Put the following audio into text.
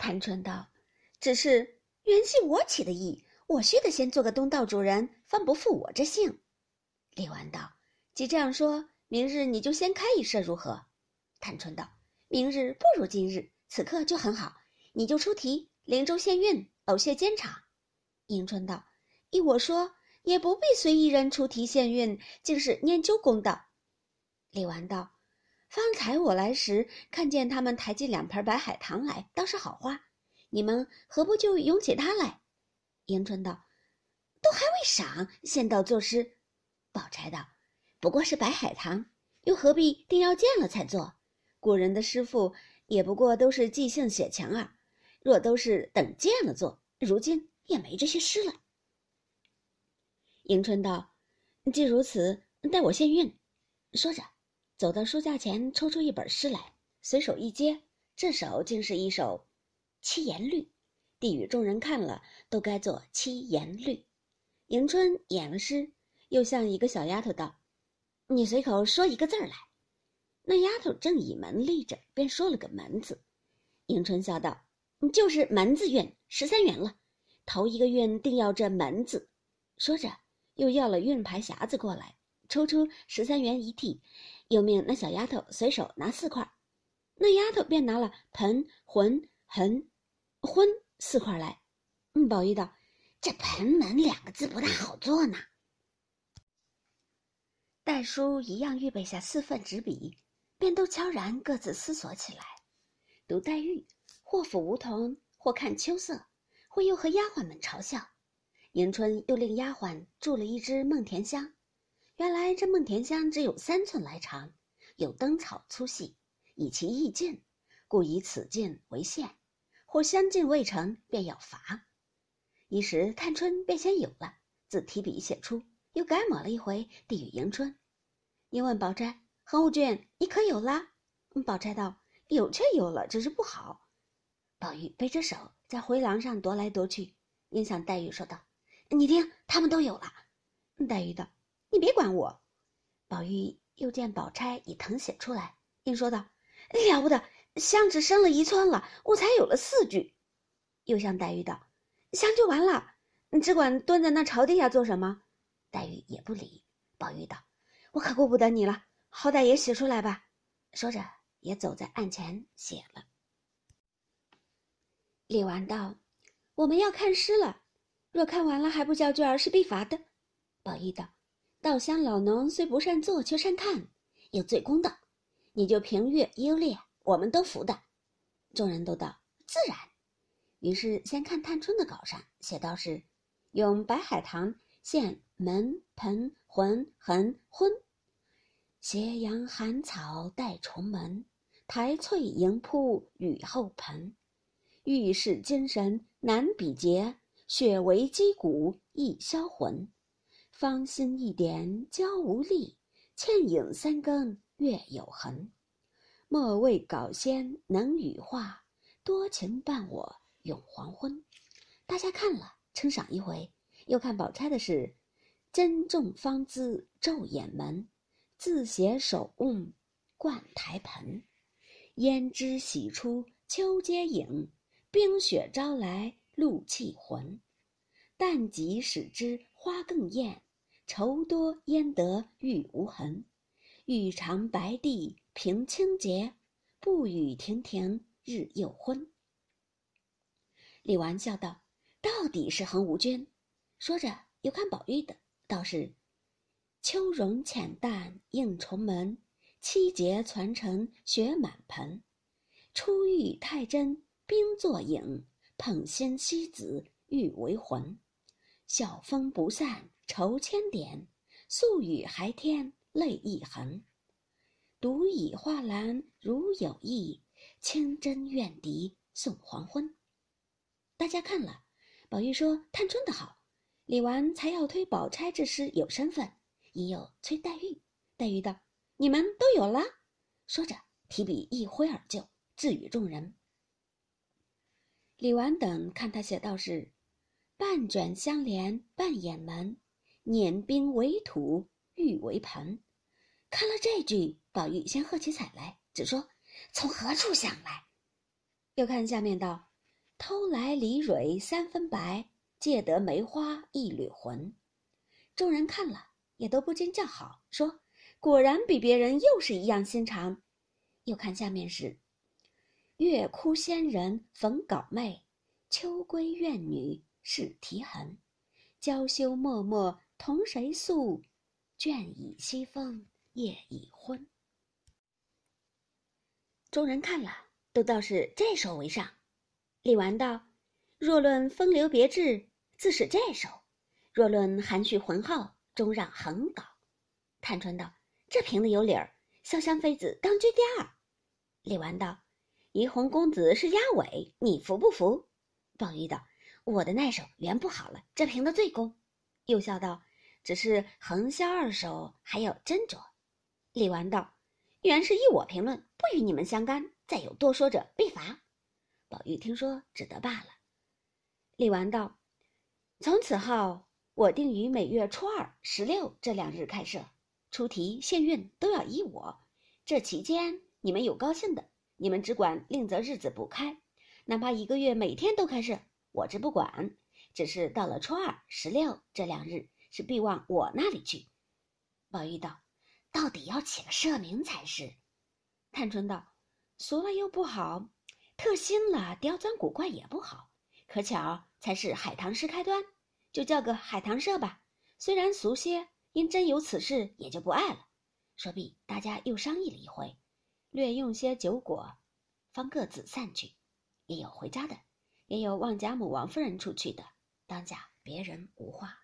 探春道：“只是原系我起的意，我须得先做个东道主人，方不负我这姓。”李纨道：“既这样说，明日你就先开一社如何？”探春道：“明日不如今日，此刻就很好。你就出题，灵州县运，偶谢监察。”迎春道：“依我说，也不必随一人出题县运，竟是念究公道。”李纨道：“方才我来时，看见他们抬进两盆白海棠来，倒是好花。你们何不就拥起它来？”迎春道：“都还未赏，先到作诗。”宝钗道：“不过是白海棠，又何必定要见了才做？古人的诗赋也不过都是即兴写强儿，若都是等见了做，如今……”也没这些诗了。迎春道：“既如此，待我先运。”说着，走到书架前，抽出一本诗来，随手一接，这首竟是一首七言律。递与众人看了，都该做七言律。迎春演了诗，又向一个小丫头道：“你随口说一个字儿来。”那丫头正倚门立着，便说了个“门”字。迎春笑道：“就是门字韵，十三元了。”头一个运定要这门字，说着又要了运牌匣子过来，抽出十三元一屉，又命那小丫头随手拿四块，那丫头便拿了盆、魂、痕、昏四块来。嗯，宝玉道：“这盆门两个字不大好做呢。”戴叔一样预备下四份纸笔，便都悄然各自思索起来，读黛玉，或抚梧桐，或看秋色。或又和丫鬟们嘲笑，迎春又令丫鬟铸了一支梦甜香。原来这梦甜香只有三寸来长，有灯草粗细，以其意尽，故以此尽为限。或香尽未成，便要罚。一时探春便先有了，自提笔写出，又改抹了一回，递与迎春。又问宝钗：“何务卷，你可有了？”宝钗道：“有却有了，只是不好。”宝玉背着手。在回廊上踱来踱去，应向黛玉说道：“你听，他们都有了。”黛玉道：“你别管我。”宝玉又见宝钗已誊写出来，应说道：“了不得，香只生了一寸了，我才有了四句。”又向黛玉道：“香就完了，你只管蹲在那朝地下做什么？”黛玉也不理。宝玉道：“我可顾不得你了，好歹也写出来吧。”说着，也走在案前写了。李纨道：“我们要看诗了，若看完了还不交卷儿，是必罚的。”宝玉道：“稻香老农虽不善做，却善看，有最公道。你就评阅优劣，我们都服的。”众人都道：“自然。”于是先看探春的稿上写道是：“用白海棠献门盆魂痕昏，斜阳寒草带重门，苔翠迎铺雨后盆。”遇事精神难比劫，血为肌骨易销魂。芳心一点娇无力，倩影三更月有痕。莫谓稿仙能羽化，多情伴我永黄昏。大家看了，称赏一回，又看宝钗的是：珍重芳姿昼掩门，自携手瓮灌台盆。胭脂洗出秋阶影。冰雪招来露气魂，淡极使之花更艳，愁多焉得玉无痕。玉长白帝平清洁，不语亭亭日又昏。李纨笑道：“到底是横无娟。”说着又看宝玉的，倒是：“秋容浅淡映重门，七节传承雪满盆。初遇太真。”冰作影，捧仙西子欲为魂。晓风不散愁千点，宿雨还添泪一痕。独倚画栏如有意，清真怨笛送黄昏。大家看了，宝玉说探春的好，李纨才要推宝钗这诗有身份，已有崔黛玉。黛玉道：“你们都有了。”说着提笔一挥而就，自与众人。李纨等看他写道是：“半卷相连半掩门，碾冰为土玉为盆。”看了这句，宝玉先喝起彩来，只说：“从何处想来？”又看下面道：“偷来梨蕊三分白，借得梅花一缕魂。众人看了，也都不禁叫好，说：“果然比别人又是一样心肠。”又看下面是：“月窟仙人逢稿妹，秋闺怨女是啼痕。娇羞脉脉同谁诉？倦倚西风夜已昏。”众人看了，都道是这首为上。李纨道：“若论风流别致，自是这首。”若论含蓄浑厚，终让横稿。探春道：“这评的有理儿。潇湘妃子当居第二。”李纨道：“怡红公子是押尾，你服不服？”宝玉道：“我的那首原不好了，这评的最公。”又笑道：“只是横销二手，还有斟酌。”李纨道：“原是依我评论，不与你们相干。再有多说者，必罚。”宝玉听说，只得罢了。李纨道：“从此后。”我定于每月初二、十六这两日开设，出题、限韵都要依我。这期间你们有高兴的，你们只管另择日子补开，哪怕一个月每天都开设，我这不管。只是到了初二、十六这两日，是必往我那里去。宝玉道：“到底要起个社名才是。”探春道：“俗了又不好，特新了刁钻古怪也不好。可巧才是海棠诗开端。”就叫个海棠社吧，虽然俗些，因真有此事，也就不爱了。说毕，大家又商议了一回，略用些酒果，方各自散去。也有回家的，也有望贾母、王夫人出去的，当下别人无话。